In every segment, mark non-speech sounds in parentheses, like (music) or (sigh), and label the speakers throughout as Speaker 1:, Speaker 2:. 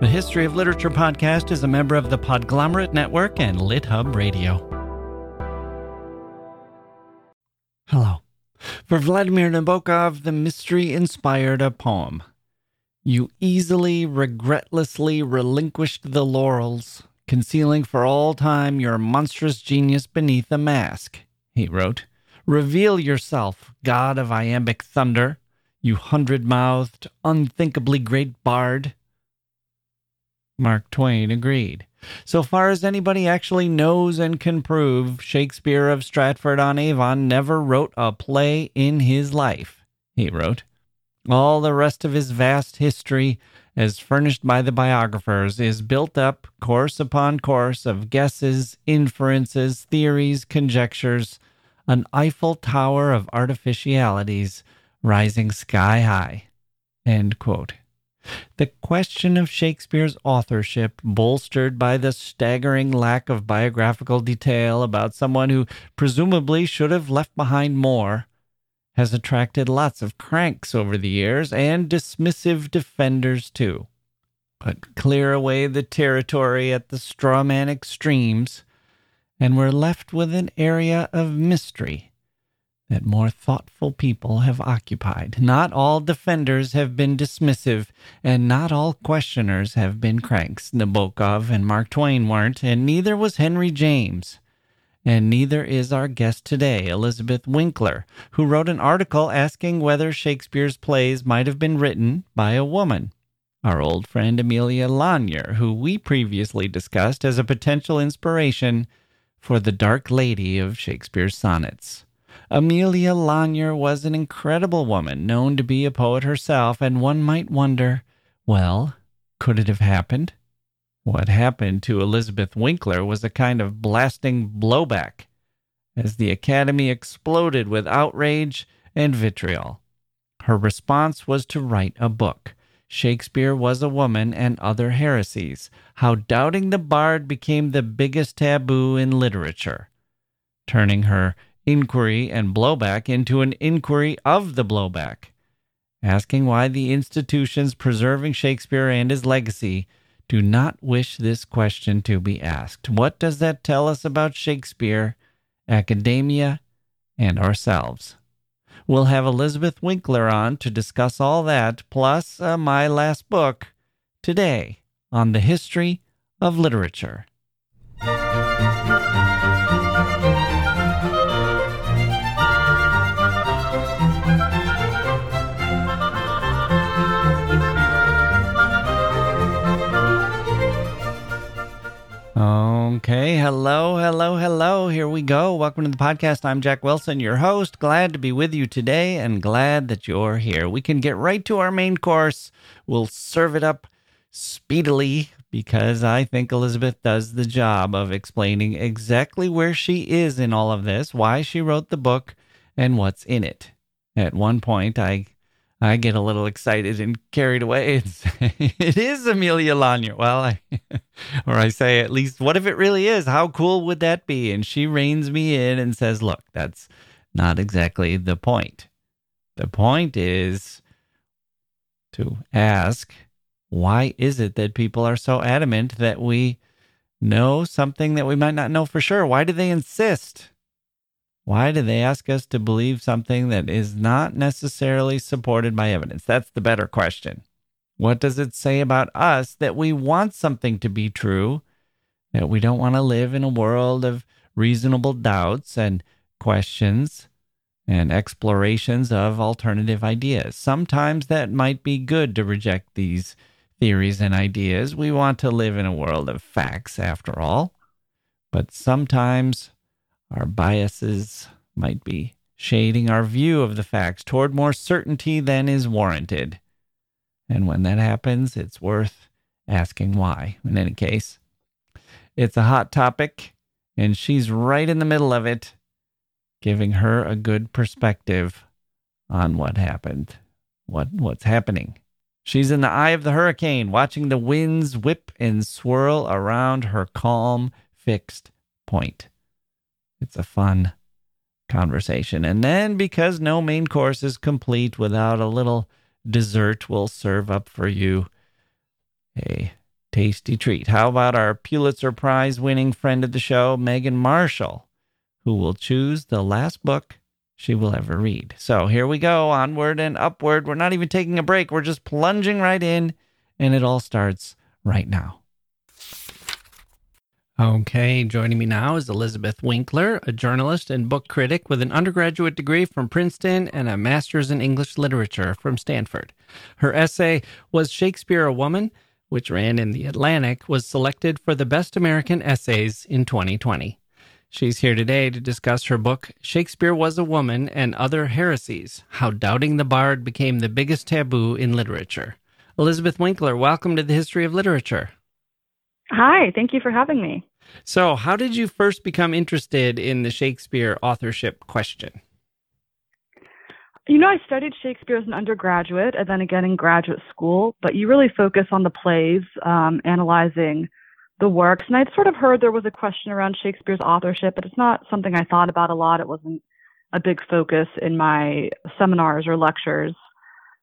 Speaker 1: The History of Literature podcast is a member of the Podglomerate Network and LitHub Radio. Hello. For Vladimir Nabokov, the mystery inspired a poem. You easily, regretlessly relinquished the laurels, concealing for all time your monstrous genius beneath a mask, he wrote. Reveal yourself, god of iambic thunder, you hundred mouthed, unthinkably great bard. Mark Twain agreed. So far as anybody actually knows and can prove, Shakespeare of Stratford on Avon never wrote a play in his life, he wrote. All the rest of his vast history, as furnished by the biographers, is built up, course upon course, of guesses, inferences, theories, conjectures, an Eiffel Tower of artificialities rising sky high. End quote. The question of Shakespeare's authorship, bolstered by the staggering lack of biographical detail about someone who presumably should have left behind more, has attracted lots of cranks over the years and dismissive defenders too. But clear away the territory at the strawman extremes, and we're left with an area of mystery that more thoughtful people have occupied. Not all defenders have been dismissive, and not all questioners have been cranks. Nabokov and Mark Twain weren't, and neither was Henry James. And neither is our guest today, Elizabeth Winkler, who wrote an article asking whether Shakespeare's plays might have been written by a woman. Our old friend Amelia Lanier, who we previously discussed as a potential inspiration for the Dark Lady of Shakespeare's sonnets. Amelia Lanier was an incredible woman, known to be a poet herself, and one might wonder well, could it have happened? What happened to Elizabeth Winkler was a kind of blasting blowback as the Academy exploded with outrage and vitriol. Her response was to write a book. Shakespeare was a woman and other heresies. How doubting the bard became the biggest taboo in literature, turning her inquiry and blowback into an inquiry of the blowback, asking why the institutions preserving Shakespeare and his legacy do not wish this question to be asked. What does that tell us about Shakespeare, academia, and ourselves? We'll have Elizabeth Winkler on to discuss all that, plus uh, my last book, today on the history of literature. Okay, hello, hello, hello. Here we go. Welcome to the podcast. I'm Jacke Wilson, your host. Glad to be with you today and glad that you're here. We can get right to our main course. We'll serve it up speedily because I think Elizabeth does the job of explaining exactly where she is in all of this, why she wrote the book, and what's in it. At one point, I I get a little excited and carried away and (laughs) say, it is Amelia Lanier. Well, I, (laughs) or I say, at least, what if it really is? How cool would that be? And she reins me in and says, look, that's not exactly the point. The point is to ask, why is it that people are so adamant that we know something that we might not know for sure? Why do they insist? Why do they ask us to believe something that is not necessarily supported by evidence? That's the better question. What does it say about us that we want something to be true, that we don't want to live in a world of reasonable doubts and questions and explorations of alternative ideas? Sometimes that might be good to reject these theories and ideas. We want to live in a world of facts, after all. But sometimes our biases might be shading our view of the facts toward more certainty than is warranted. And when that happens, it's worth asking why. In any case, it's a hot topic, and she's right in the middle of it, giving her a good perspective on what happened, what what's happening. She's in the eye of the hurricane, watching the winds whip and swirl around her calm, fixed point. It's a fun conversation. And then, because no main course is complete without a little dessert, we'll serve up for you a tasty treat. How about our Pulitzer Prize winning friend of the show, Megan Marshall, who will choose the last book she will ever read? So here we go, onward and upward. We're not even taking a break, we're just plunging right in, and it all starts right now. Okay, joining me now is Elizabeth Winkler, a journalist and book critic with an undergraduate degree from Princeton and a master's in English literature from Stanford. Her essay, Was Shakespeare a Woman? which ran in The Atlantic, was selected for the Best American Essays in 2020. She's here today to discuss her book, Shakespeare Was a Woman and Other Heresies How Doubting the Bard Became the Biggest Taboo in Literature. Elizabeth Winkler, welcome to the History of Literature.
Speaker 2: Hi, thank you for having me.
Speaker 1: So, how did you first become interested in the Shakespeare authorship question?
Speaker 2: You know, I studied Shakespeare as an undergraduate and then again in graduate school, but you really focus on the plays, um, analyzing the works. And I'd sort of heard there was a question around Shakespeare's authorship, but it's not something I thought about a lot. It wasn't a big focus in my seminars or lectures.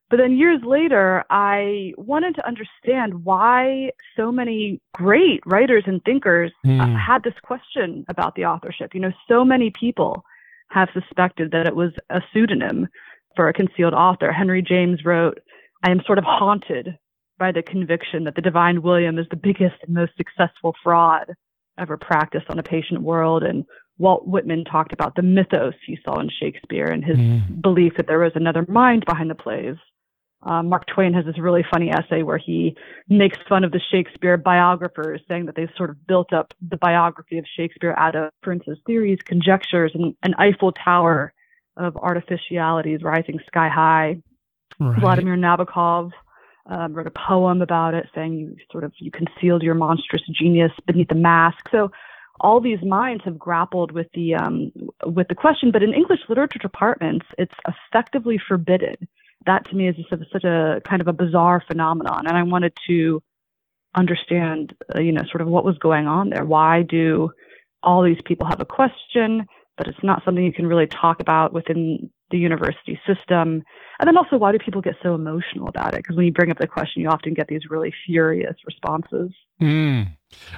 Speaker 2: But then years later, I wanted to understand why so many great writers and thinkers mm. had this question about the authorship. You know, so many people have suspected that it was a pseudonym for a concealed author. Henry James wrote, I am sort of haunted by the conviction that the divine William is the biggest and most successful fraud ever practiced on a patient world. And Walt Whitman talked about the mythos he saw in Shakespeare and his mm. belief that there was another mind behind the plays. Um, Mark Twain has this really funny essay where he makes fun of the Shakespeare biographers, saying that they've sort of built up the biography of Shakespeare out of, for instance, theories, conjectures, and an Eiffel Tower of artificialities rising sky high. Right. Vladimir Nabokov um, wrote a poem about it, saying you sort of you concealed your monstrous genius beneath a mask. So all these minds have grappled with the um, with the question, but in English literature departments, it's effectively forbidden. That to me is just such a kind of a bizarre phenomenon, and I wanted to understand, uh, you know, sort of what was going on there. Why do all these people have a question? but it's not something you can really talk about within the university system. And then also, why do people get so emotional about it? Because when you bring up the question, you often get these really furious responses.
Speaker 1: Mm.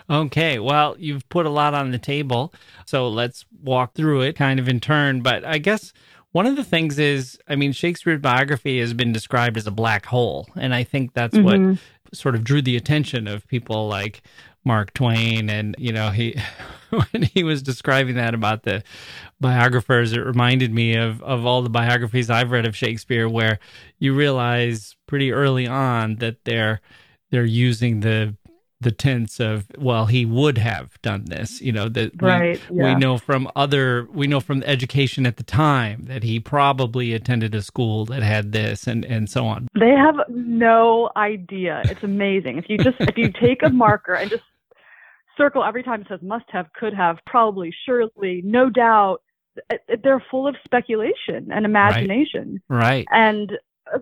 Speaker 1: Okay, well, you've put a lot on the table. So let's walk through it kind of in turn. But I guess one of the things is, I mean, Shakespeare's biography has been described as a black hole. And I think that's mm-hmm. what sort of drew the attention of people like Mark Twain. And, you know, he, (laughs) when he was describing that about the biographers, it reminded me of, of all the biographies I've read of Shakespeare where you realize pretty early on that they're, they're using the the tense of well he would have done this you know that
Speaker 2: right,
Speaker 1: we, yeah. we know from other we know from education at the time that he probably attended a school that had this and and so on
Speaker 2: they have no idea it's amazing if you just if you take a marker and just circle every time it says must have could have probably surely no doubt they're full of speculation and imagination
Speaker 1: right, right.
Speaker 2: and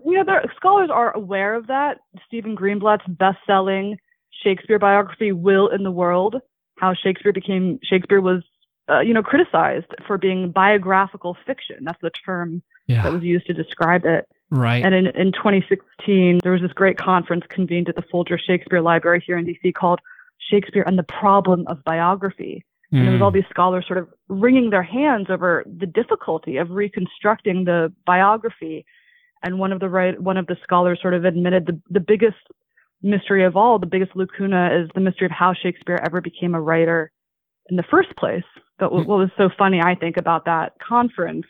Speaker 2: you know, there, scholars are aware of that. Stephen Greenblatt's best-selling Shakespeare biography, Will in the World, how Shakespeare became, Shakespeare was, uh, you know, criticized for being biographical fiction. That's the term yeah. that was used to describe it.
Speaker 1: Right.
Speaker 2: And in, in 2016, there was this great conference convened at the Folger Shakespeare Library here in DC called Shakespeare and the Problem of Biography. Mm. And there was all hmm. these scholars sort of wringing their hands over the difficulty of reconstructing the biography. And one of the right, one of the scholars sort of admitted the, the biggest mystery of all, the biggest lacuna is the mystery of how Shakespeare ever became a writer in the first place. But what, what was so funny, I think, about that conference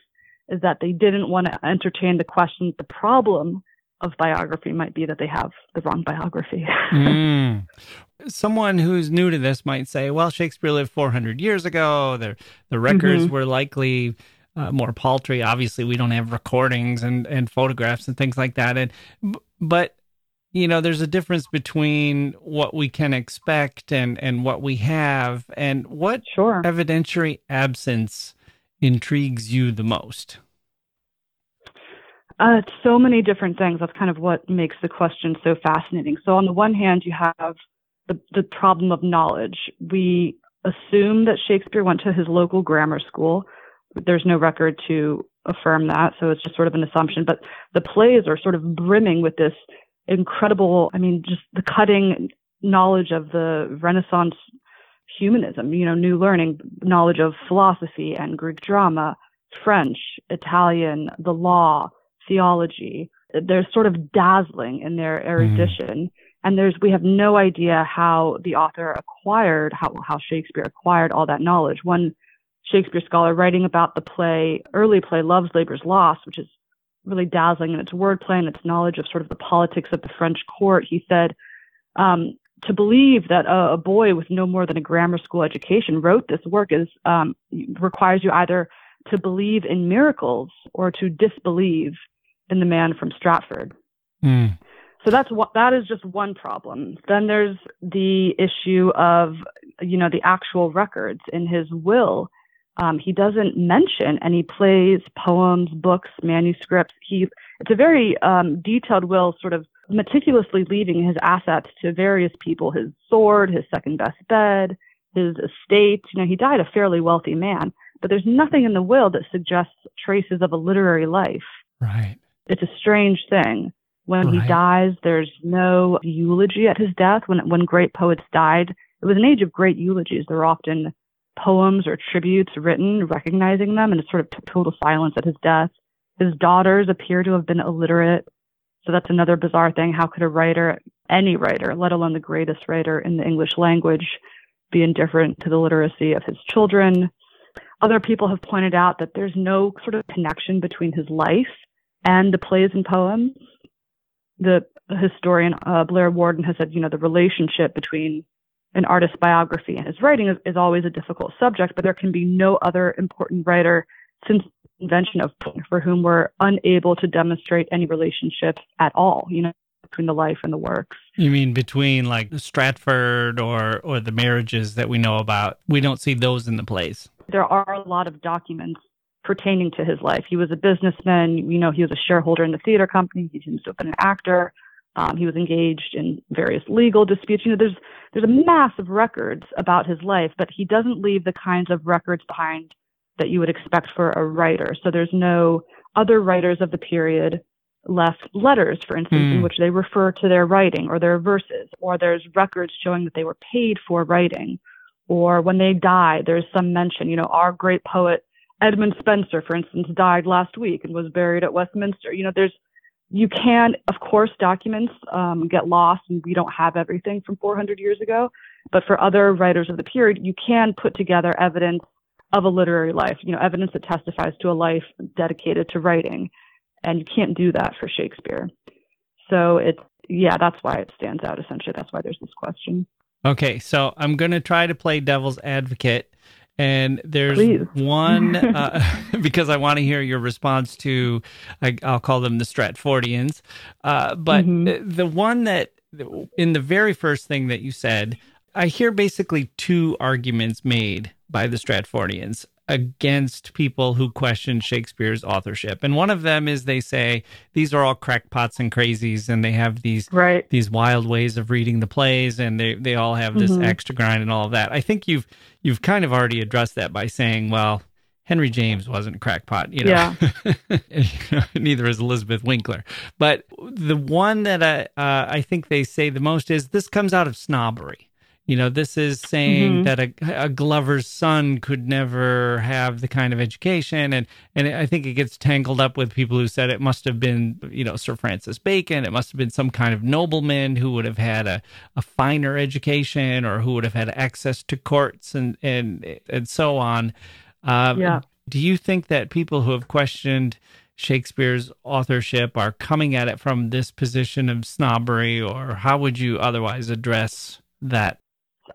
Speaker 2: is that they didn't want to entertain the question, the problem of biography might be that they have the wrong biography. (laughs)
Speaker 1: mm. Someone who's new to this might say, well, Shakespeare lived 400 years ago. The, the records mm-hmm. were likely uh, more paltry. Obviously, we don't have recordings and, and photographs and things like that. And But you know there's a difference between what we can expect and and what we have. And what
Speaker 2: sure.
Speaker 1: evidentiary absence intrigues you the most?
Speaker 2: Uh, so many different things. That's kind of what makes the question so fascinating. So on the one hand you have the, the problem of knowledge. We assume that shakespeare went to his local grammar school. There's no record to affirm that so it's just sort of an assumption. But the plays are sort of brimming with this incredible, I mean, just the cutting knowledge of the Renaissance humanism, you know, new learning, knowledge of philosophy and Greek drama, French, Italian, the law, theology. They're sort of dazzling in their erudition. Mm. And there's, we have no idea how the author acquired, how, how Shakespeare acquired all that knowledge. One Shakespeare scholar writing about the play, early play, Love's Labour's Lost, which is really dazzling in its wordplay and its knowledge of sort of the politics of the French court. He said, um, to believe that a, a, boy with no more than a grammar school education wrote this work is um, requires you either to believe in miracles or to disbelieve in the man from Stratford. Mm. So that's what that is just one problem. Then there's the issue of you know the actual records in his will. Um, he doesn't mention any plays, poems, books, manuscripts. He it's a very um, detailed will, sort of meticulously leaving his assets to various people: his sword, his second best bed, his estate. You know, he died a fairly wealthy man, but there's nothing in the will that suggests traces of a literary life.
Speaker 1: Right.
Speaker 2: It's a strange thing. When right. he dies, there's no eulogy at his death. When when great poets died, it was an age of great eulogies. There were often poems or tributes written recognizing them, and it's sort of total silence at his death. His daughters appear to have been illiterate. So that's another bizarre thing. How could a writer, any writer, let alone the greatest writer in the English language, be indifferent to the literacy of his children? Other people have pointed out that there's no sort of connection between his life and the plays and poems. The historian uh, Blair Worden has said, you know, the relationship between an artist's biography and his writing is, is always a difficult subject, but there can be no other important writer since the invention of for whom we're unable to demonstrate any relationships at all, you know, between the life and the works.
Speaker 1: You mean between like Stratford or or the marriages that we know about? We don't see those in the plays.
Speaker 2: There are a lot of documents pertaining to his life. He was a businessman. You know, he was a shareholder in the theater company. He seems to have been an actor. Um, he was engaged in various legal disputes. You know, there's there's a mass of records about his life, but he doesn't leave the kinds of records behind that you would expect for a writer. So there's no other writers of the period left letters, for instance, mm. in hmm. which they refer to their writing or their verses, or there's records showing that they were paid for writing, or when they die, there's some mention. You know, our great poet Edmund Spenser, for instance, died last week and was buried at Westminster. You know, there's you can, of course, documents um, get lost and we don't have everything from 400 years ago. But for other writers of the period, you can put together evidence of a literary life, you know, evidence that testifies to a life dedicated to writing. And you can't do that for Shakespeare. So it's, yeah, that's why it stands out essentially. That's why there's this question.
Speaker 1: Okay, so I'm going to try to play devil's advocate and there's Please. one (laughs) uh, (laughs) because I want to hear your response to, I, will call them the Stratfordians. Uh, but mm-hmm. the one that, in the very first thing that you said, I hear basically two arguments made by the Stratfordians against people who question Shakespeare's authorship. And one of them is they say these are all crackpots and crazies and they have these
Speaker 2: right.
Speaker 1: these wild ways of reading the plays and they, they all have this mm-hmm. extra grind and all of that. I think you've you've kind of already addressed that by saying, well, Henry James wasn't a crackpot, you know. Yeah. (laughs) (laughs) Neither is Elizabeth Winkler. But the one that I uh, I think they say the most is this comes out of snobbery. You know, this is saying mm-hmm. that a, a, Glover's son could never have the kind of education, and and I think it gets tangled up with people who said it must have been, you know, Sir Francis Bacon. It must have been some kind of nobleman who would have had a, a finer education, or who would have had access to courts and and and so on.
Speaker 2: Um, yeah.
Speaker 1: Do you think that people who have questioned Shakespeare's authorship are coming at it from this position of snobbery, or how would you otherwise address that?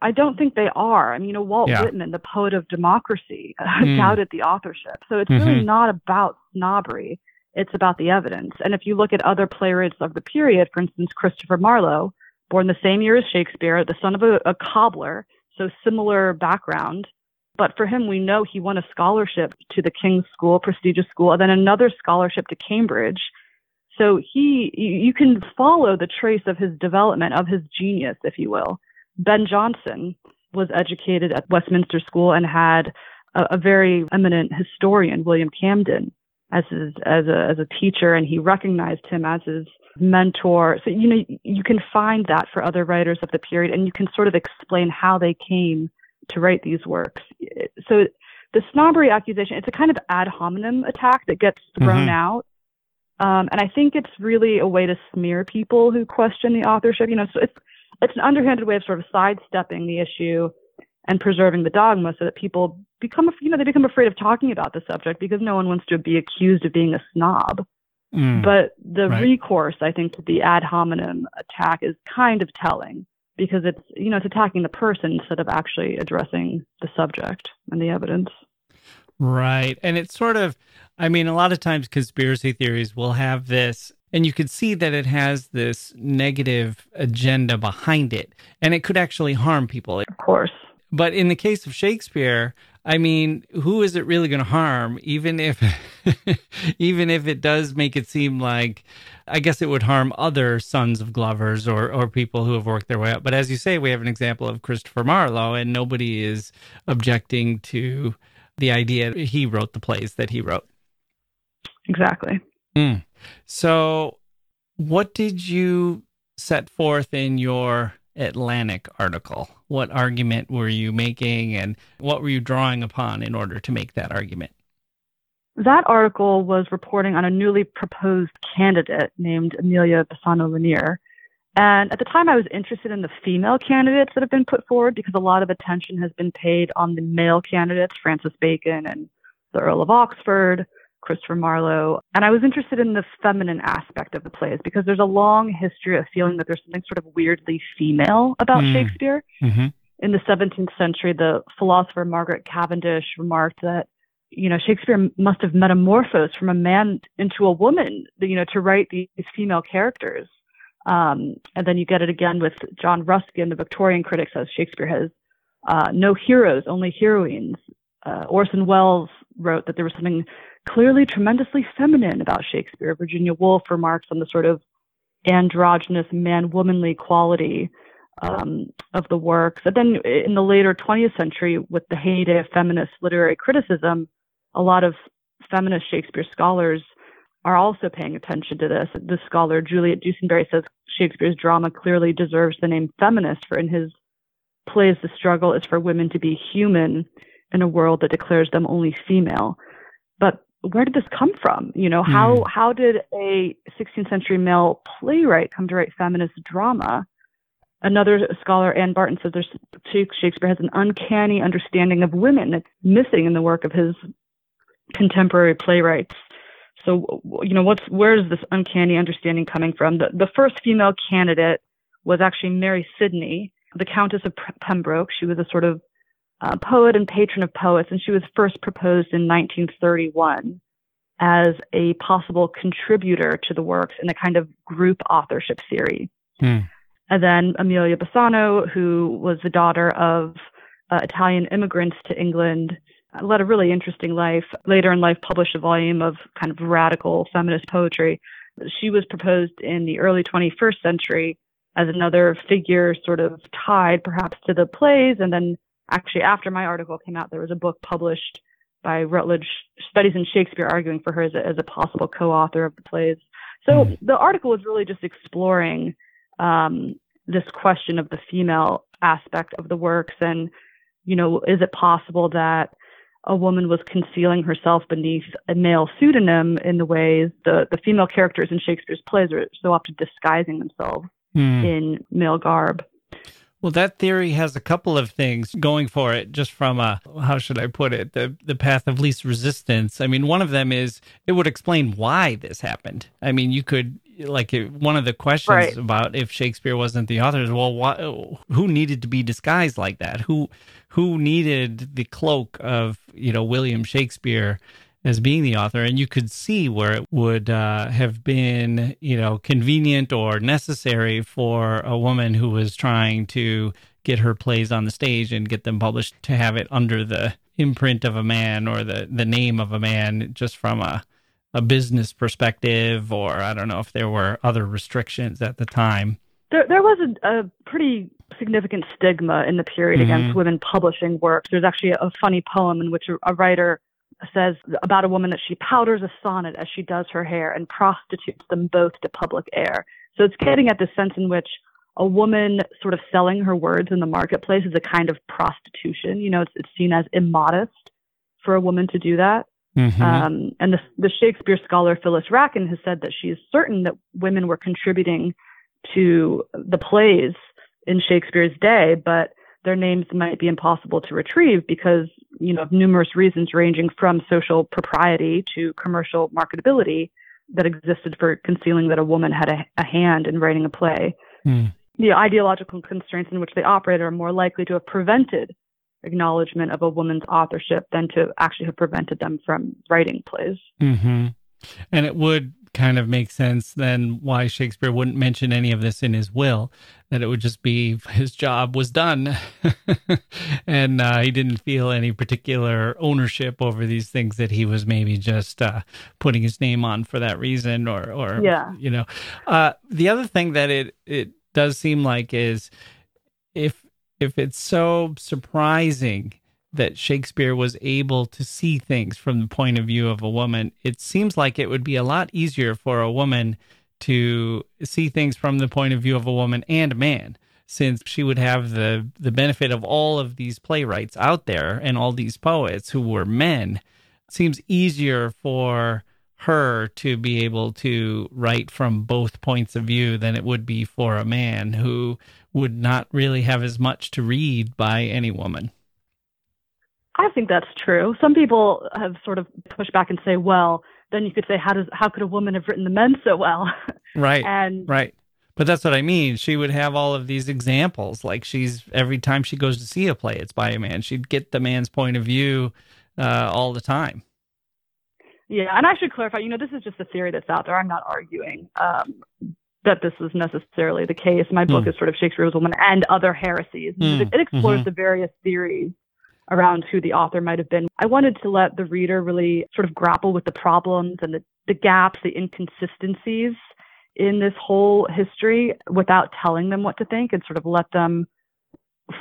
Speaker 2: I don't think they are. I mean, you know, Walt yeah. Whitman, the poet of democracy, (laughs) mm. doubted the authorship. So it's mm-hmm. really not about snobbery. It's about the evidence. And if you look at other playwrights of the period, for instance, Christopher Marlowe, born the same year as Shakespeare, the son of a, a cobbler, so similar background. But for him, we know he won a scholarship to the King's School, prestigious school, and then another scholarship to Cambridge. So he, you can follow the trace of his development, of his genius, if you will. Ben Jonson was educated at Westminster School and had a, a very eminent historian, William Camden, as his as a as a teacher, and he recognized him as his mentor. So, you know, you can find that for other writers of the period and you can sort of explain how they came to write these works. So the snobbery accusation, it's a kind of ad hominem attack that gets thrown mm-hmm. out. Um, and I think it's really a way to smear people who question the authorship. You know, so it's it's an underhanded way of sort of sidestepping the issue and preserving the dogma so that people become, you know, they become afraid of talking about the subject because no one wants to be accused of being a snob. Mm, but the right. recourse, I think, to the ad hominem attack is kind of telling because it's, you know, it's attacking the person instead of actually addressing the subject and the evidence.
Speaker 1: Right. And it's sort of, I mean, a lot of times conspiracy theories will have this and you could see that it has this negative agenda behind it and it could actually harm people.
Speaker 2: Of course.
Speaker 1: But in the case of Shakespeare, I mean, who is it really going to harm? Even if, (laughs) even if it does make it seem like, I guess it would harm other sons of Glovers or or people who have worked their way up. But as you say, we have an example of Christopher Marlowe, and nobody is objecting to the idea he wrote the plays that he wrote.
Speaker 2: Exactly.
Speaker 1: Mm. So, what did you set forth in your Atlantic article? What argument were you making and what were you drawing upon in order to make that argument?
Speaker 2: That article was reporting on a newly proposed candidate named Amelia Bassano Lanier. And at the time, I was interested in the female candidates that have been put forward because a lot of attention has been paid on the male candidates, Francis Bacon and the Earl of Oxford. Christopher Marlowe. And I was interested in the feminine aspect of the plays because there's a long history of feeling that there's something sort of weirdly female about mm. Shakespeare. Mm-hmm. In the 17th century, the philosopher Margaret Cavendish remarked that, you know, Shakespeare must have metamorphosed from a man into a woman, you know, to write these female characters. Um, and then you get it again with John Ruskin, the Victorian critic says Shakespeare has uh, no heroes, only heroines. Uh, Orson Welles wrote that there was something clearly tremendously feminine about Shakespeare. Virginia Woolf remarks on the sort of androgynous man womanly quality um, of the works. And then in the later 20th century, with the heyday of feminist literary criticism, a lot of feminist Shakespeare scholars are also paying attention to this. The scholar Juliet Dusinberre says Shakespeare's drama clearly deserves the name feminist, for in his plays, the struggle is for women to be human in a world that declares them only female. But where did this come from? You know, how mm. how did a 16th century male playwright come to write feminist drama? Another scholar, Anne Barton, says there's, Shakespeare has an uncanny understanding of women that's missing in the work of his contemporary playwrights. So, you know, what's where is this uncanny understanding coming from? The the first female candidate was actually Mary Sidney, the Countess of Pembroke. She was a sort of uh, poet and patron of poets, and she was first proposed in 1931 as a possible contributor to the works in a kind of group authorship theory. Hmm. And then Amelia Bassano, who was the daughter of uh, Italian immigrants to England, led a really interesting life. Later in life, published a volume of kind of radical feminist poetry. She was proposed in the early 21st century as another figure, sort of tied perhaps to the plays, and then actually after my article came out, there was a book published by Routledge Studies in Shakespeare arguing for her as a, as a possible co-author of the plays. So mm. the article was really just exploring um, this question of the female aspect of the works and, you know, is it possible that a woman was concealing herself beneath a male pseudonym in the ways the, the female characters in Shakespeare's plays are so often disguising themselves mm. in male garb.
Speaker 1: Well, that theory has a couple of things going for it, just from a, how should I put it, the, the path of least resistance. I mean, one of them is it would explain why this happened. I mean, you could, like, one of the questions right. about if Shakespeare wasn't the author is, well, why, who needed to be disguised like that? Who, who needed the cloak of, you know, William Shakespeare? As being the author, and you could see where it would uh, have been, you know, convenient or necessary for a woman who was trying to get her plays on the stage and get them published to have it under the imprint of a man or the the name of a man, just from a a business perspective, or I don't know if there were other restrictions at the time.
Speaker 2: There, there was a, a pretty significant stigma in the period mm-hmm. against women publishing works. There's actually a, a funny poem in which a, a writer says about a woman that she powders a sonnet as she does her hair and prostitutes them both to public air. So it's getting at the sense in which a woman sort of selling her words in the marketplace is a kind of prostitution. You know, it's, it's seen as immodest for a woman to do that. Mm-hmm. Um, and the, the Shakespeare scholar Phyllis Rackin has said that she is certain that women were contributing to the plays in Shakespeare's day, but their names might be impossible to retrieve because, you know, of numerous reasons ranging from social propriety to commercial marketability that existed for concealing that a woman had a, a hand in writing a play. Mm. The ideological constraints in which they operate are more likely to have prevented acknowledgement of a woman's authorship than to actually have prevented them from writing plays.
Speaker 1: Mm-hmm. And it would kind of makes sense then why Shakespeare wouldn't mention any of this in his will, that it would just be (laughs) his job was done. (laughs) and uh, he didn't feel any particular ownership over these things that he was maybe just uh, putting his name on for that reason or, or yeah. you know. Uh, the other thing that it, it does seem like is if if it's so surprising that Shakespeare was able to see things from the point of view of a woman, it seems like it would be a lot easier for a woman to see things from the point of view of a woman and a man since she would have the the benefit of all of these playwrights out there and all these poets who were men it seems easier for her to be able to write from both points of view than it would be for a man who would not really have as much to read by any woman.
Speaker 2: I think that's true. Some people have sort of pushed back and say, well, then you could say, how does how could a woman have written the men so well? (laughs)
Speaker 1: Right. and right. But that's what I mean. She would have all of these examples. Like she's every time she goes to see a play, it's by a man. She'd get the man's point of view uh, all the time.
Speaker 2: Yeah, and I should clarify. You know, this is just a theory that's out there. I'm not arguing um, that this is necessarily the case. My book mm. is sort of Shakespeare's Woman and Other Heresies. Mm. It, it, explores mm-hmm. the various theories around who the author might have been. I wanted to let the reader really sort of grapple with the problems and the, the gaps, the inconsistencies in this whole history without telling them what to think and sort of let them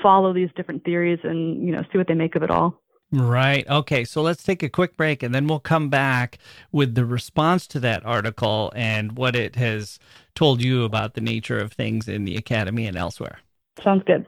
Speaker 2: follow these different theories and, you know, see what they make of it all.
Speaker 1: Right. Okay. So let's take a quick break and then we'll come back with the response to that article and what it has told you about the nature of things in the academy and elsewhere.
Speaker 2: Sounds good.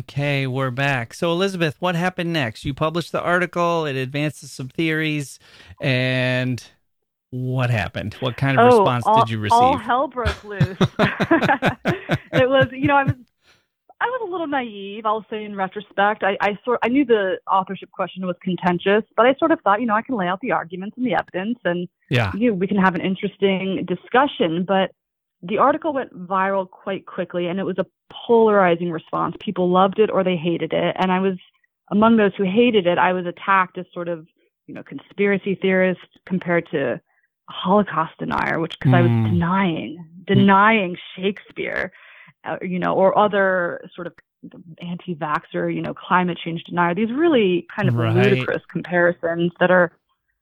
Speaker 1: Okay, we're back. So, Elizabeth, what happened next? You published the article, it advances some theories, and what happened? What kind of
Speaker 2: oh,
Speaker 1: response
Speaker 2: all,
Speaker 1: did you receive?
Speaker 2: All hell broke loose. (laughs) (laughs) it was, you know, I was I was a little naive, I'll say in retrospect. I, I sort I knew the authorship question was contentious, but I sort of thought, you know, I can lay out the arguments and the evidence and yeah. you know, we can have an interesting discussion. But the article went viral quite quickly and it was a polarizing response. People loved it or they hated it. And I was among those who hated it, I was attacked as sort of, you know, conspiracy theorist compared to Holocaust denier, which because mm. I was hmm. denying, denying Shakespeare, uh, you know, or other sort of anti-vaxxer, you know, climate change denier. These really kind of right. ludicrous comparisons that are,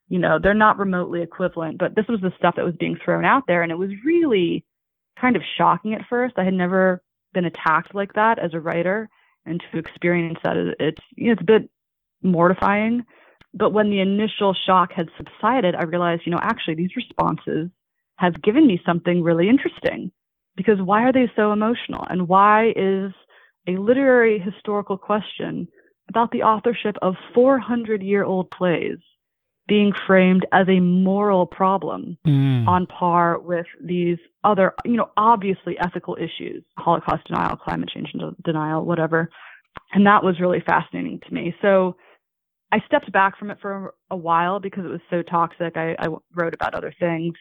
Speaker 2: you know, they're not remotely equivalent. But this was the stuff that was being thrown out there, and it was really kind of shocking at first. I had never been attacked like that as a writer, and to experience that, it's you know, it's a bit mortifying. But when the initial shock had subsided, I realized, you know, actually these responses have given me something really interesting. Because why are they so emotional? And why is a literary historical question about the authorship of 400 year old plays being framed as a moral problem mm. on par with these other, you know, obviously ethical issues, Holocaust denial, climate change denial, whatever. And that was really fascinating to me. So I stepped back from it for a while because it was so toxic. I, I wrote about other things.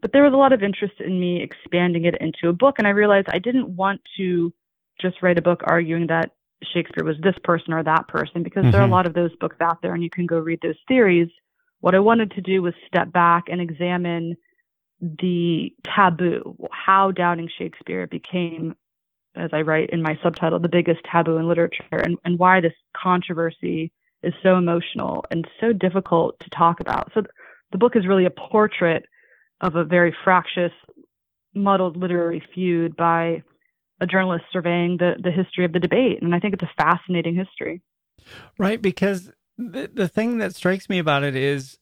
Speaker 2: But there was a lot of interest in me expanding it into a book. And I realized I didn't want to just write a book arguing that Shakespeare was this person or that person because mm-hmm. there are a mm-hmm. lot of those books out there and you can go read those theories. What I wanted to do was step back and examine the taboo, how doubting Shakespeare became, as I write in my subtitle, the biggest taboo in literature, and, and why this controversy is so emotional and so difficult to talk about. So the book is really a portrait of a very fractious, muddled literary feud by a journalist surveying the, the history of the debate. And I think it's a fascinating history.
Speaker 1: Right. Because the, the thing that strikes me about it is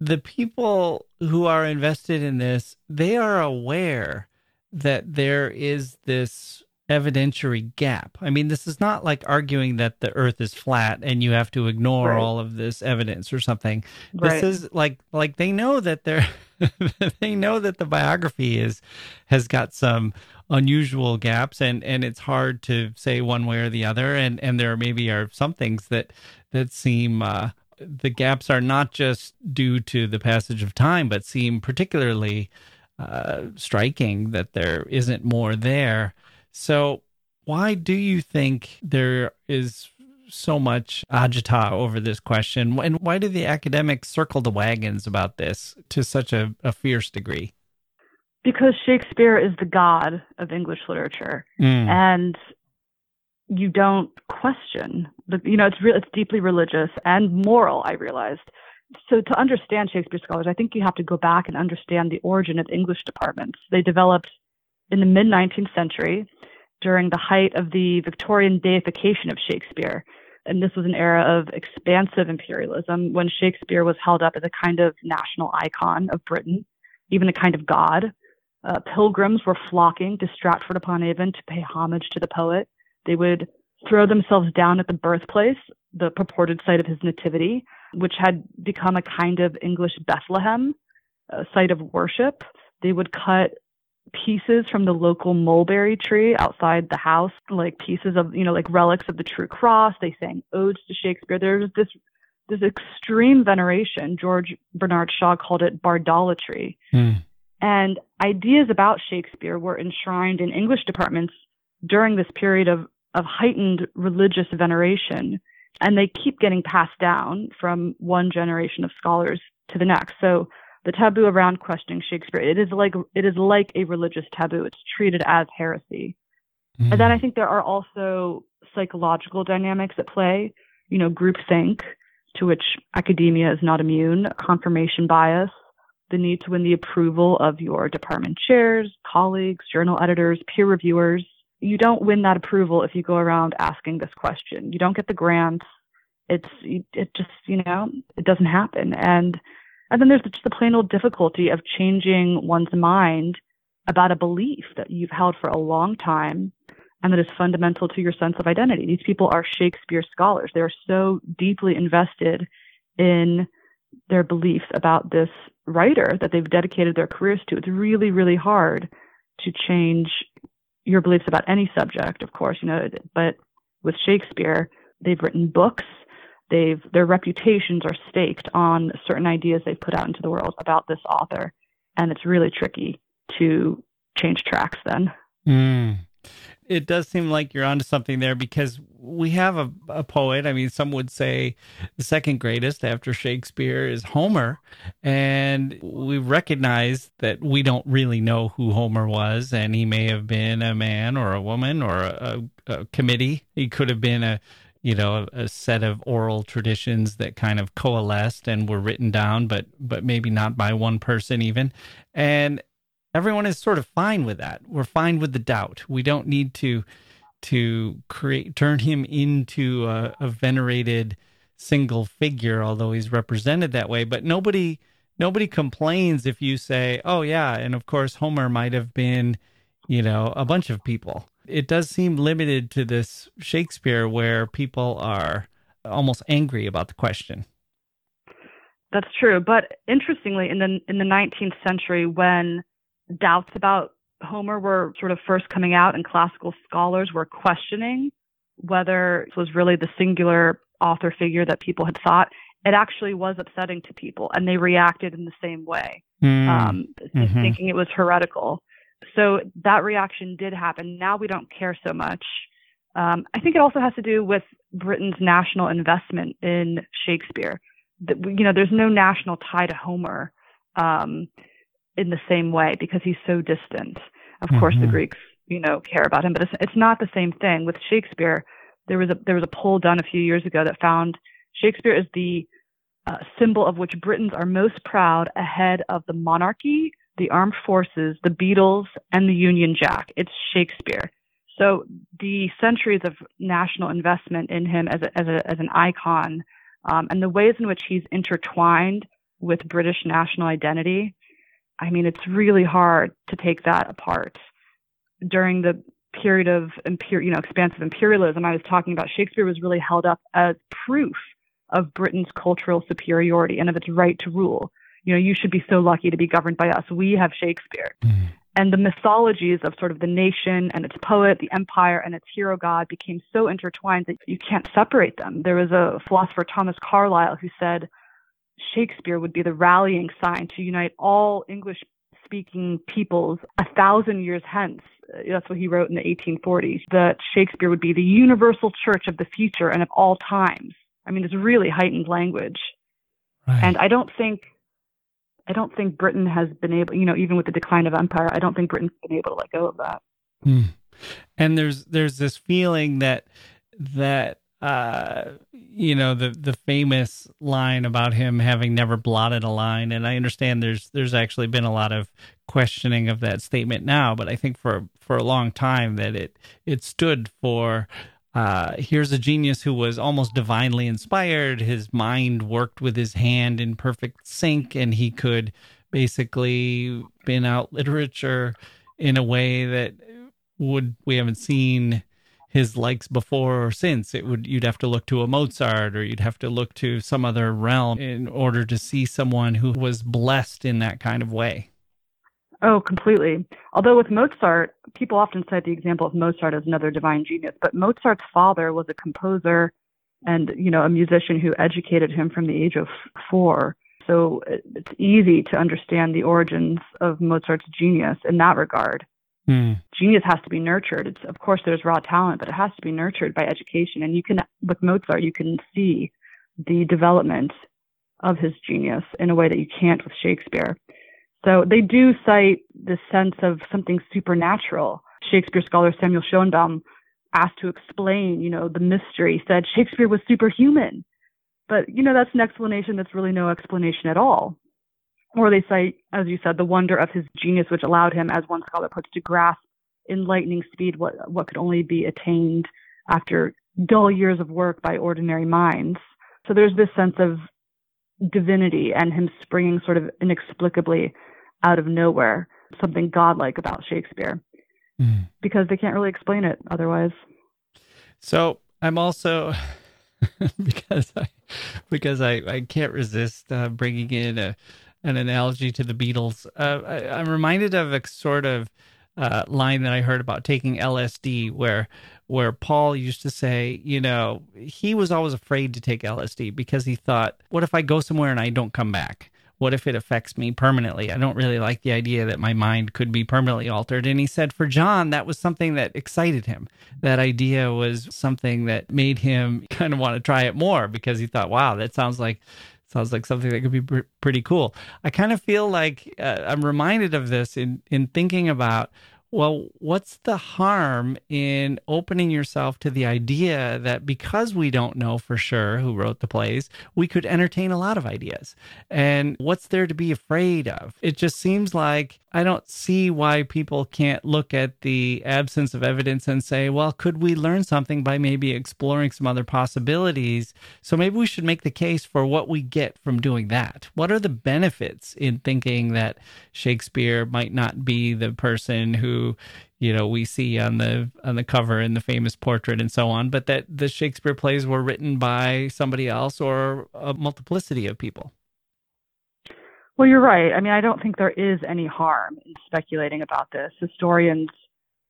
Speaker 1: the people who are invested in this, they are aware that there is this evidentiary gap. I mean, this is not like arguing that the earth is flat and you have to ignore right. all of this evidence or something. Right. This is like like they know that they're (laughs) they know that the biography is has got some unusual gaps and and it's hard to say one way or the other and and there maybe are some things that that seem uh, the gaps are not just due to the passage of time but seem particularly uh, striking that there isn't more there so, why do you think there is so much agita over this question? And why do the academics circle the wagons about this to such a, a fierce degree?
Speaker 2: Because Shakespeare is the god of English literature. Mm. And you don't question the you know it's real it's deeply religious and moral i realized so to understand shakespeare scholars i think you have to go back and understand the origin of english departments they developed in the mid 19th century during the height of the Victorian deification of Shakespeare. And this was an era of expansive imperialism when Shakespeare was held up as a kind of national icon of Britain, even a kind of god. Uh, pilgrims were flocking to Stratford upon Avon to pay homage to the poet. They would throw themselves down at the birthplace, the purported site of his nativity, which had become a kind of English Bethlehem, a site of worship. They would cut pieces from the local mulberry tree outside the house, like pieces of, you know, like relics of the true cross. They sang odes to Shakespeare. There's this this extreme veneration. George Bernard Shaw called it bardolatry. Mm. And ideas about Shakespeare were enshrined in English departments during this period of, of heightened religious veneration. And they keep getting passed down from one generation of scholars to the next. So the taboo around questioning Shakespeare. It is like it is like a religious taboo. It's treated as heresy. Mm. And then I think there are also psychological dynamics at play. You know, groupthink, to which academia is not immune, confirmation bias, the need to win the approval of your department chairs, colleagues, journal editors, peer reviewers. You don't win that approval if you go around asking this question. You don't get the grants. It's it just you know it doesn't happen and and then there's just the plain old difficulty of changing one's mind about a belief that you've held for a long time and that is fundamental to your sense of identity. These people are Shakespeare scholars. They are so deeply invested in their beliefs about this writer that they've dedicated their careers to. It's really, really hard to change your beliefs about any subject, of course, you know, but with Shakespeare, they've written books they've their reputations are staked on certain ideas they've put out into the world about this author and it's really tricky to change tracks then
Speaker 1: mm. It does seem like you're onto something there because we have a, a poet. I mean, some would say the second greatest after Shakespeare is Homer. And we recognize that we don't really know who Homer was. And he may have been a man or a woman or a, a, a committee. He could have been a you know a, a, set of oral traditions that kind of coalesced and were written down but but maybe not by one person even and everyone is sort of fine with that. We're fine with the doubt. We don't need to to create turn him into a, a venerated single figure although he's represented that way. But nobody nobody complains if you say oh yeah and of course homer might have been you know a bunch of people. It does seem limited to this shakespeare where people are almost angry about the question.
Speaker 2: That's true. But interestingly in the in the 19th century when doubts about Homer were sort of first coming out, and classical scholars were questioning whether it was really the singular author figure that people had thought. It actually was upsetting to people, and they reacted in the same way, mm. um, mm-hmm. thinking it was heretical. So that reaction did happen. Now we don't care so much. Um, I think it also has to do with Britain's national investment in Shakespeare. That you know, there's no national tie to Homer. Um, in the same way because he's so distant. Of mm-hmm. course, the mm-hmm. Greeks, you know, care about him, but it's, it's not the same thing with Shakespeare. There was a there was a poll done a few years ago that found Shakespeare is the uh, symbol of which Britons are most proud ahead of the monarchy, the armed forces, the Beatles, and the Union Jack. It's Shakespeare. So the centuries of national investment in him as a, as, a, as an icon, um, and the ways in which he's intertwined with British national identity I mean, it's really hard to take that apart. During the period of you know expansive imperialism, I was talking about Shakespeare was really held up as proof of Britain's cultural superiority and of its right to rule. You know, you should be so lucky to be governed by us. We have Shakespeare. Mm. And the mythologies of sort of the nation and its poet, the empire and its hero god became so intertwined that you can't separate them. There was a philosopher, Thomas Carlyle, who said, Shakespeare would be the rallying sign to unite all English speaking peoples a thousand years hence. Uh, that's what he wrote in the 1840s, that Shakespeare would be the universal church of the future and of all times. I mean, it's really heightened language. Right. And I don't think I don't think Britain has been able, you know, even with the decline of empire, I don't think Britain's been able to let go of that.
Speaker 1: Mm. And there's there's this feeling that that uh, you know the the famous line about him having never blotted a line. And i understand there's there's actually been a lot of questioning of that statement now but i think for for a long time that it it stood for uh, here's a genius who was almost divinely inspired. His mind worked with his hand in perfect sync and he could basically bin out literature in a way that would we haven't seen his likes before or since. It would you'd have to look to a Mozart or you'd have to look to some other realm in order to see someone who was blessed in that kind of way.
Speaker 2: Oh, completely. Although with Mozart, people often cite the example of Mozart as another divine genius, but Mozart's father was a composer and, you know, a musician who educated him from the age of 4. So uh, it's easy to understand the origins of Mozart's genius in that regard. Mm. Genius has to be nurtured. It's of course there's raw talent, but it has to be nurtured by education. And you can with Mozart, you can see the development of his genius in a way that you can't with Shakespeare. So they do cite this sense of something supernatural. Shakespeare scholar Samuel Schoenbaum asked to explain, you know, the mystery, said Shakespeare was superhuman. But, you know, that's an explanation that's really no explanation at all. Or they cite, as you said, the wonder of his genius, which allowed him, as one scholar puts, to grasp in lightning speed what, what could only be attained after dull years of work by ordinary minds. So there's this sense of divinity and him springing sort of inexplicably out of nowhere, something godlike about Shakespeare, mm. because they can't really explain it otherwise.
Speaker 1: So I'm also (laughs) because I because I I can't resist uh, bringing in a an analogy to the Beatles. Uh, I, am reminded of a sort of uh, line that I heard about taking LSD, where where Paul used to say, you know, he was always afraid to take LSD because he thought, what if I go somewhere and I don't come back? what if it affects me permanently? I don't really like the idea that my mind could be permanently altered. And he said for John, that was something that excited him. That idea was something that made him (laughs) kind of want to try it more because he thought, wow, that sounds like sounds like something that could be pr- pretty cool. I kind of feel like uh, I'm reminded of this in in thinking about well, what's the harm in opening yourself to the idea that because we don't know for sure who wrote the plays, we could entertain a lot of ideas? And what's there to be afraid of? It just seems like I don't see why people can't look at the absence of evidence and say, well, could we learn something by maybe exploring some other possibilities? So maybe we should make the case for what we get from doing that. What are the benefits in thinking that Shakespeare might not be the person who, you know, we see on the on the cover in the famous portrait and so on, but that the Shakespeare plays were written by somebody else or a multiplicity of people?
Speaker 2: Well, you're right. I mean, I don't think there is any harm in speculating about this. Historians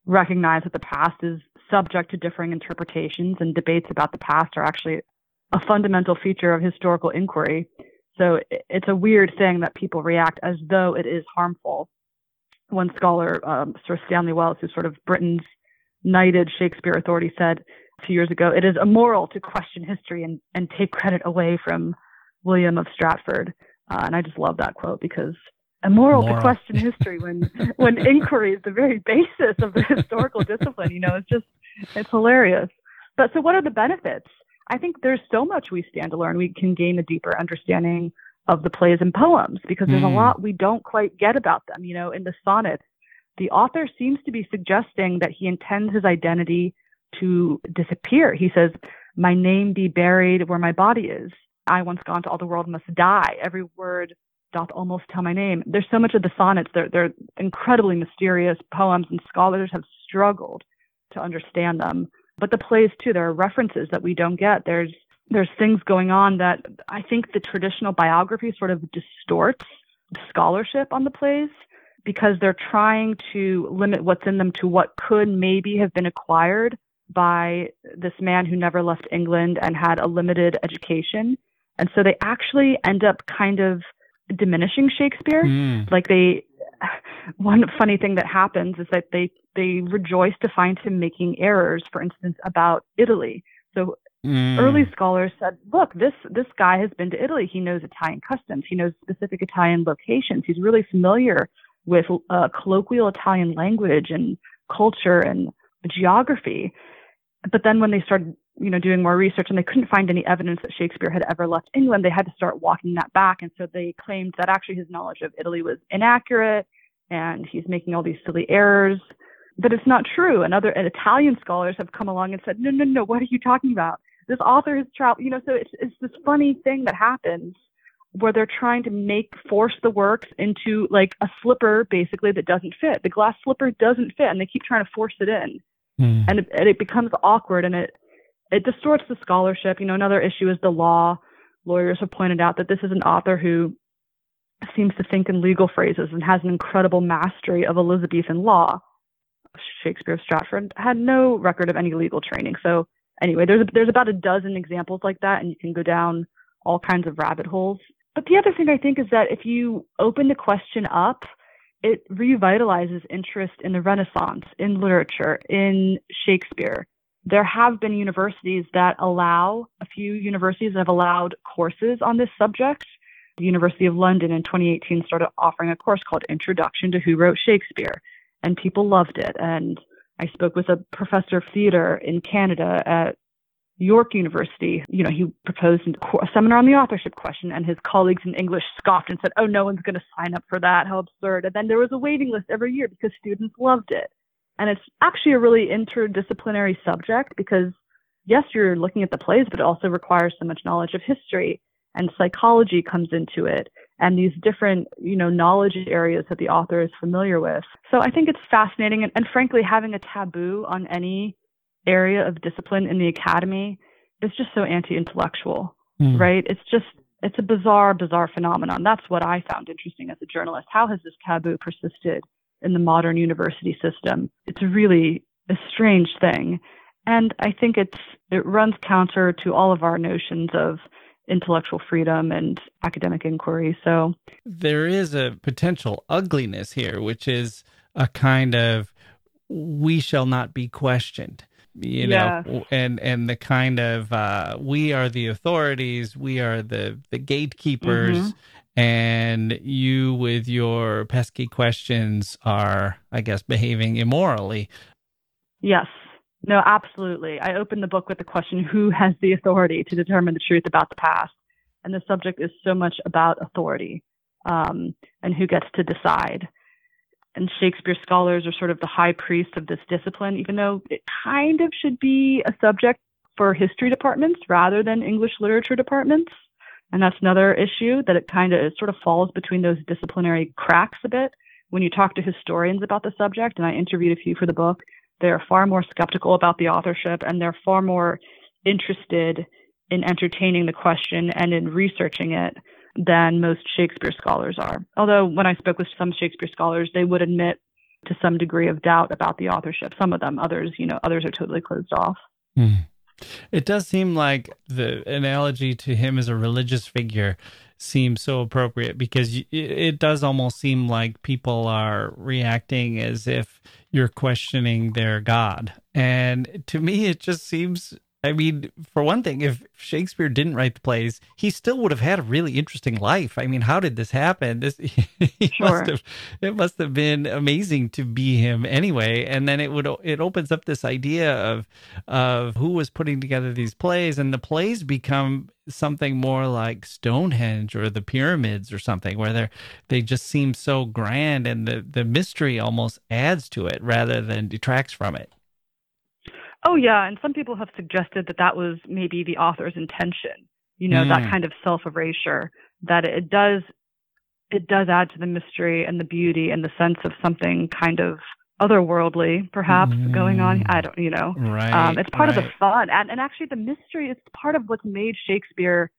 Speaker 2: recognize that the past is subject to differing interpretations, and debates about the past are actually a fundamental feature of historical inquiry. So it's a weird thing that people react as though it is harmful. One scholar, um, Sir Stanley Wells, who's sort of Britain's knighted Shakespeare authority, said a few years ago, it is immoral to question history and, and take credit away from William of Stratford. Uh, and I just love that quote because immoral Moral. to question history when (laughs) when inquiry is the very basis of the (laughs) historical discipline. You know, it's just it's hilarious. But so, what are the benefits? I think there's so much we stand to learn. We can gain a deeper understanding of the plays and poems because there's mm. a lot we don't quite get about them. You know, in the sonnets, the author seems to be suggesting that he intends his identity to disappear. He says, "My name be buried where my body is." I once gone to all the world must die. Every word doth almost tell my name. There's so much of the sonnets. They're, they're incredibly mysterious poems, and scholars have struggled to understand them. But the plays too, there are references that we don't get. There's there's things going on that I think the traditional biography sort of distorts scholarship on the plays because they're trying to limit what's in them to what could maybe have been acquired by this man who never left England and had a limited education. And so they actually end up kind of diminishing Shakespeare. Mm. Like they, one funny thing that happens is that they, they rejoice to find him making errors, for instance, about Italy. So mm. early scholars said, look, this, this guy has been to Italy. He knows Italian customs. He knows specific Italian locations. He's really familiar with uh, colloquial Italian language and culture and geography. But then when they started you know, doing more research and they couldn't find any evidence that Shakespeare had ever left England, they had to start walking that back. And so they claimed that actually his knowledge of Italy was inaccurate and he's making all these silly errors. But it's not true. And other and Italian scholars have come along and said, no, no, no, what are you talking about? This author has traveled, you know, so it's, it's this funny thing that happens where they're trying to make force the works into like a slipper basically that doesn't fit. The glass slipper doesn't fit and they keep trying to force it in. Mm. And, it, and it becomes awkward and it it distorts the scholarship. You know, another issue is the law. Lawyers have pointed out that this is an author who seems to think in legal phrases and has an incredible mastery of Elizabethan law. Shakespeare of Stratford had no record of any legal training. So anyway, there's a, there's about a dozen examples like that, and you can go down all kinds of rabbit holes. But the other thing I think is that if you open the question up, it revitalizes interest in the Renaissance, in literature, in Shakespeare there have been universities that allow, a few universities have allowed courses on this subject. The University of London in 2018 started offering a course called Introduction to Who Wrote Shakespeare, and people loved it. And I spoke with a professor of theater in Canada at York University. You know, he proposed a seminar on the authorship question, and his colleagues in English scoffed and said, Oh, no one's going to sign up for that. How absurd. And then there was a waiting list every year because students loved it. And it's actually a really interdisciplinary subject because, yes, you're looking at the plays, but it also requires so much knowledge of history and psychology comes into it and these different, you know, knowledge areas that the author is familiar with. So I think it's fascinating. And, and frankly, having a taboo on any area of discipline in the academy is just so anti-intellectual, mm. right? It's just, it's a bizarre, bizarre phenomenon. That's what I found interesting as a journalist. How has this taboo persisted in the modern university system. It's really a strange thing. And I think it's, it runs counter to all of our notions of intellectual freedom and academic inquiry. So
Speaker 1: there is a potential ugliness here, which is a kind of we shall not be questioned you know yeah. and and the kind of uh we are the authorities we are the the gatekeepers mm-hmm. And you with your pesky questions are i guess behaving immorally.
Speaker 2: Yes. No absolutely. I open the book with the question who has the authority to determine the truth about the past? And the subject is so much about authority um, and who gets to decide. And Shakespeare scholars are sort of the high priest of this discipline, even though it kind of should be a subject for history departments rather than English literature departments. And that's another issue that it kind of it sort of falls between those disciplinary cracks a bit. When you talk to historians about the subject, and I interviewed a few for the book, they're far more skeptical about the authorship and they're far more interested in entertaining the question and in researching it than most Shakespeare scholars are. Although, when I spoke with some Shakespeare scholars, they would admit to some degree of doubt about the authorship. Some of them, others, you know, others are totally closed off.
Speaker 1: Mm. It does seem like the analogy to him as a religious figure seems so appropriate because it does almost seem like people are reacting as if you're questioning their God. And to me, it just seems I mean, for one thing, if Shakespeare didn't write the plays, he still would have had a really interesting life. I mean, how did this happen? This (laughs) he sure. must have it must have been amazing to be him anyway. And then it would it opens up this idea of of who was putting together these plays, and the plays become something more like Stonehenge or the pyramids or something, where they they just seem so grand, and the the mystery almost adds to it rather than detracts from it.
Speaker 2: Oh yeah, and some people have suggested that that was maybe the author's intention. You know, mm. that kind of self erasure that it does it does add to the mystery and the beauty and the sense of something kind of otherworldly perhaps mm. going on i don't you know
Speaker 1: right,
Speaker 2: um, it's part
Speaker 1: right.
Speaker 2: of the fun and, and actually the mystery is part of what's made shakespeare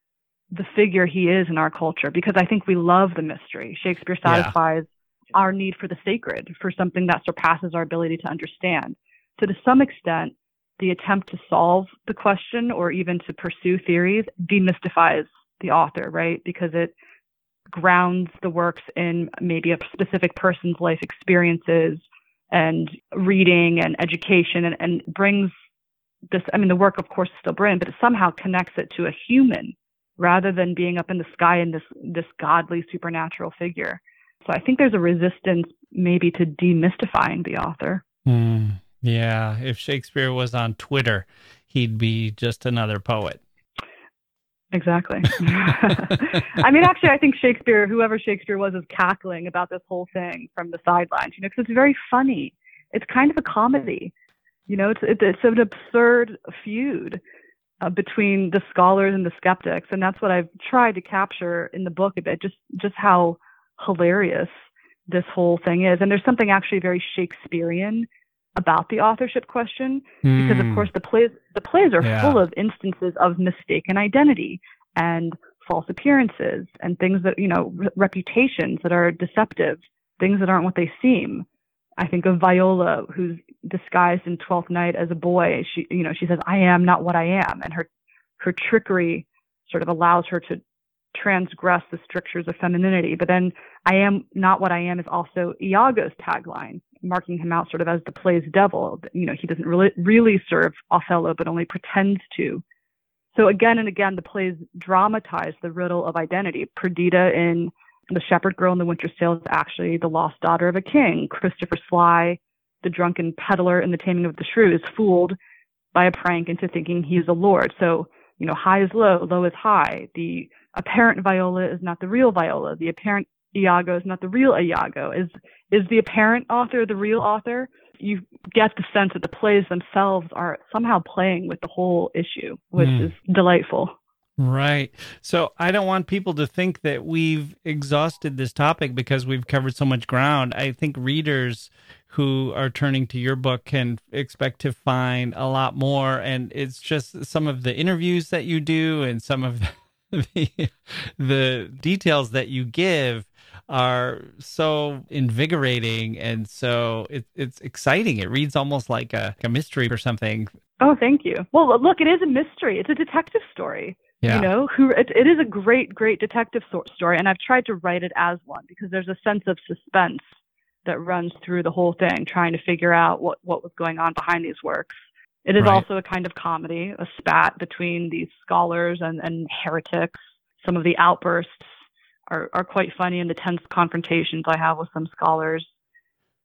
Speaker 2: the figure he is in our culture because i think we love the mystery shakespeare satisfies yeah. our need for the sacred for something that surpasses our ability to understand so to some extent the attempt to solve the question or even to pursue theories demystifies the author, right? Because it grounds the works in maybe a specific person's life experiences and reading and education and, and brings this I mean the work of course is still brilliant, but it somehow connects it to a human rather than being up in the sky in this this godly supernatural figure. So I think there's a resistance maybe to demystifying the author.
Speaker 1: Mm. Yeah, if Shakespeare was on Twitter, he'd be just another poet.
Speaker 2: Exactly. (laughs) (laughs) I mean, actually, I think Shakespeare, whoever Shakespeare was, is cackling about this whole thing from the sidelines, you know, because it's very funny. It's kind of a comedy. You know, it's, it's an absurd feud uh, between the scholars and the skeptics. And that's what I've tried to capture in the book a bit, just, just how hilarious this whole thing is. And there's something actually very Shakespearean about the authorship question mm. because of hmm. course the plays the plays are yeah. full of instances of mistaken identity and false appearances and things that you know re- reputations that are deceptive things that aren't what they seem i think of viola who's disguised in twelfth night as a boy she you know she says i am not what i am and her her trickery sort of allows her to transgress the strictures of femininity but then i am not what i am is also iago's tagline marking him out sort of as the play's devil. You know, he doesn't really really serve Othello, but only pretends to. So again and again, the plays dramatize the riddle of identity. Perdita in The Shepherd Girl in the Winter's Tale is actually the lost daughter of a king. Christopher Sly, the drunken peddler in The Taming of the Shrew, is fooled by a prank into thinking he is a lord. So, you know, high is low, low is high. The apparent Viola is not the real Viola. The apparent Iago is not the real Iago. Is is the apparent author the real author? You get the sense that the plays themselves are somehow playing with the whole issue, which mm. is delightful.
Speaker 1: Right. So I don't want people to think that we've exhausted this topic because we've covered so much ground. I think readers who are turning to your book can expect to find a lot more. And it's just some of the interviews that you do and some of the, (laughs) the, the details that you give are so invigorating and so it, it's exciting. It reads almost like a, a mystery or something.
Speaker 2: Oh, thank you. Well, look, it is a mystery. It's a detective story.
Speaker 1: Yeah.
Speaker 2: You know, who it, it is a great, great detective story, and I've tried to write it as one because there's a sense of suspense that runs through the whole thing, trying to figure out what what was going on behind these works. It is
Speaker 1: Right.
Speaker 2: also a kind of comedy, a spat between these scholars and, and heretics. Some of the outbursts are, are quite funny and the tense confrontations I have with some scholars.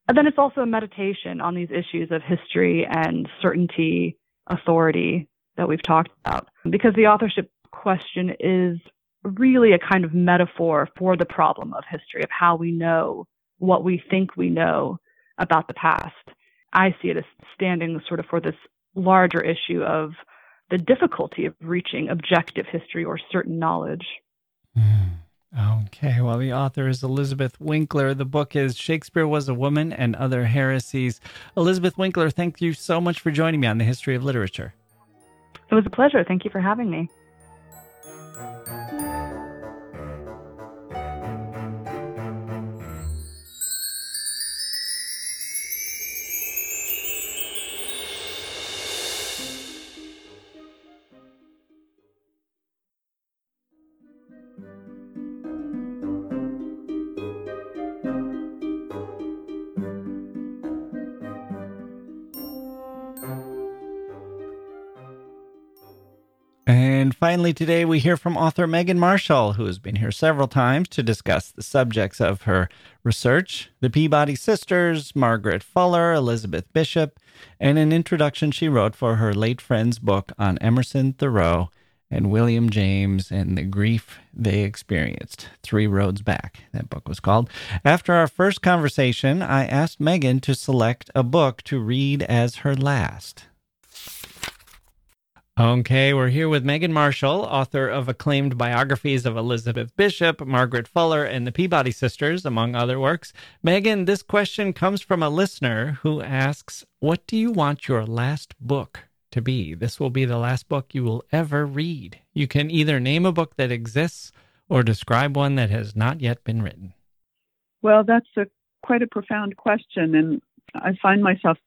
Speaker 2: And then it's also a meditation on these issues of history and certainty, authority that we've talked about. Because the authorship question is really a kind of metaphor for the problem of history, of how we know what we think we know about the past. I see it as standing sort of for this larger issue of the difficulty of reaching objective history or certain knowledge.
Speaker 1: Hmm. Okay, well, the author is Elizabeth Winkler. The book is Shakespeare Was a Woman and Other Heresies. Elizabeth Winkler, thank you so much for joining me on the history of literature.
Speaker 2: It was a pleasure. Thank you for having me.
Speaker 1: Finally, today we hear from author Megan Marshall, who has been here several times to discuss the subjects of her research the Peabody sisters, Margaret Fuller, Elizabeth Bishop, and an introduction she wrote for her late friend's book on Emerson, Thoreau, and William James and the grief they experienced. Three Roads Back, that book was called. After our first conversation, I asked Megan to select a book to read as her last. Okay, we're here with Megan Marshall, author of acclaimed biographies of Elizabeth Bishop, Margaret Fuller, and the Peabody sisters, among other works. Megan, this question comes from a listener who asks, What do you want your last book to be? This will be the last book you will ever read. You can either name a book that exists or describe one that has not yet been written.
Speaker 3: Well, that's a quite a profound question, and I find myself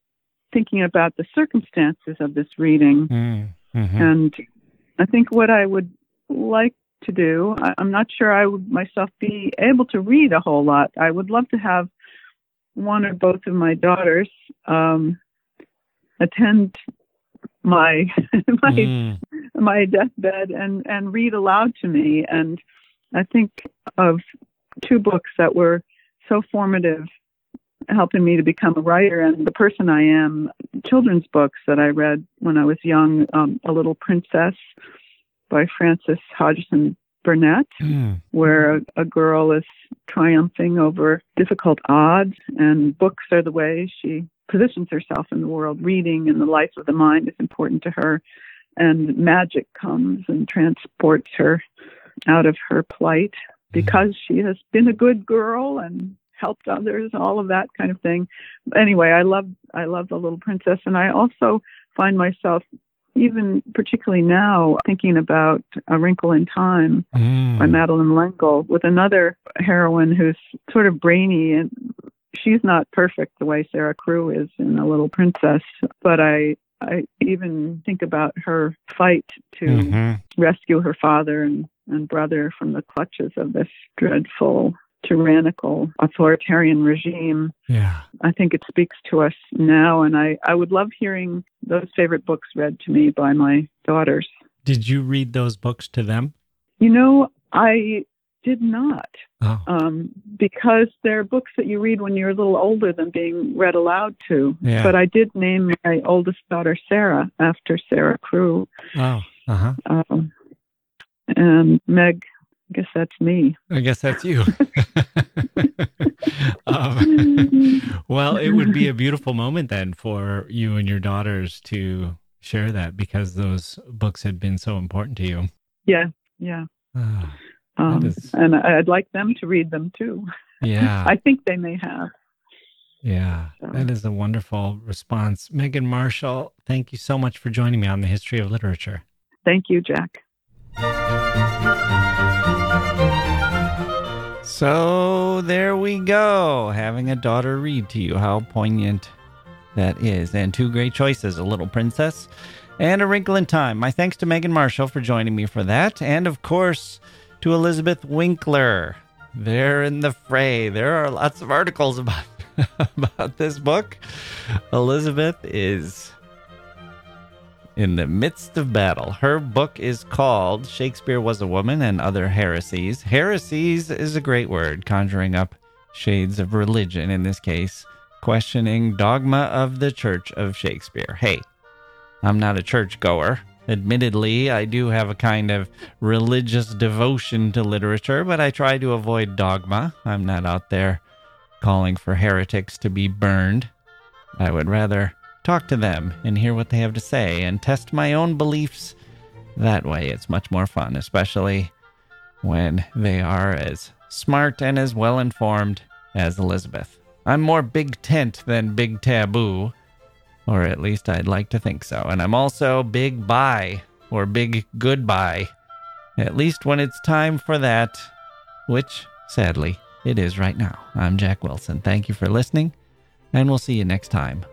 Speaker 3: thinking about the circumstances of this reading.
Speaker 1: Mm, mhm.
Speaker 3: And I think what I would like to do, I, I'm not sure I would myself be able to read a whole lot. I would love to have one or both of my daughters um, attend my (laughs) my
Speaker 1: Mm,
Speaker 3: my deathbed and and read aloud to me and i think of two books that were so formative helping me to become a writer and the person i am children's books that i read when i was young um, a little princess by frances hodgson burnett
Speaker 1: mm,
Speaker 3: where a, a girl is triumphing over difficult odds, and books are the way she positions herself in the world. Reading and the life of the mind is important to her, and magic comes and transports her out of her plight because she has been a good girl and helped others, all of that kind of thing. Anyway, I love I love the Little Princess, and I also find myself even particularly now thinking about A Wrinkle in Time
Speaker 1: mm.
Speaker 3: by Madeleine L'Engle with another heroine who's sort of brainy and she's not perfect the way Sara Crewe is in A Little Princess, but I I even think about her fight to
Speaker 1: Mhm.
Speaker 3: rescue her father and, and brother from the clutches of this dreadful tyrannical authoritarian regime.
Speaker 1: Yeah.
Speaker 3: I think it speaks to us now and I, I would love hearing those favorite books read to me by my daughters.
Speaker 1: Did you read those books to them?
Speaker 3: You know, I did not.
Speaker 1: Oh.
Speaker 3: um, because they're books that you read when you're a little older than being read aloud to.
Speaker 1: Yeah.
Speaker 3: But I did name my oldest daughter Sarah after Sara Crewe.
Speaker 1: Oh. Uh huh.
Speaker 3: Um, and Meg, I guess that's me.
Speaker 1: I guess that's you. (laughs) um, well, it would be a beautiful moment then for you and your daughters to share that because those books had been so important to you.
Speaker 3: Yeah, yeah.
Speaker 1: Ah,
Speaker 3: Um,
Speaker 1: is-
Speaker 3: and I'd like them to read them too.
Speaker 1: yeah. (laughs)
Speaker 3: I think they may have.
Speaker 1: Yeah,
Speaker 3: So-
Speaker 1: that is a wonderful response. Megan Marshall, thank you so much for joining me on the history of literature.
Speaker 3: Thank you, Jacke.
Speaker 1: So there we go. Having a daughter read to you. How poignant that is. And two great choices A Little Princess and A Wrinkle in Time. My thanks to Megan Marshall for joining me for that, and of course to Elizabeth Winkler. They're in the fray. There are lots of articles (laughs) about about this book. Elizabeth is in the midst of battle. Her book is called Shakespeare Was a Woman and Other Heresies. Heresies is a great word, conjuring up shades of religion in this case, questioning dogma of the Church of Shakespeare. Hey, I'm not a churchgoer. Admittedly, I do have a kind of religious devotion to literature, but I try to avoid dogma. I'm not out there calling for heretics to be burned. I would rather talk to them and hear what they have to say and test my own beliefs that way. It's much more fun, especially when they are as smart and as well informed as Elizabeth. I'm more big tent than big taboo, or at least I'd like to think so. And I'm also big bye or big goodbye, at least when it's time for that, which sadly it is right now. I'm Jacke Wilson. Thank you for listening, and we'll see you next time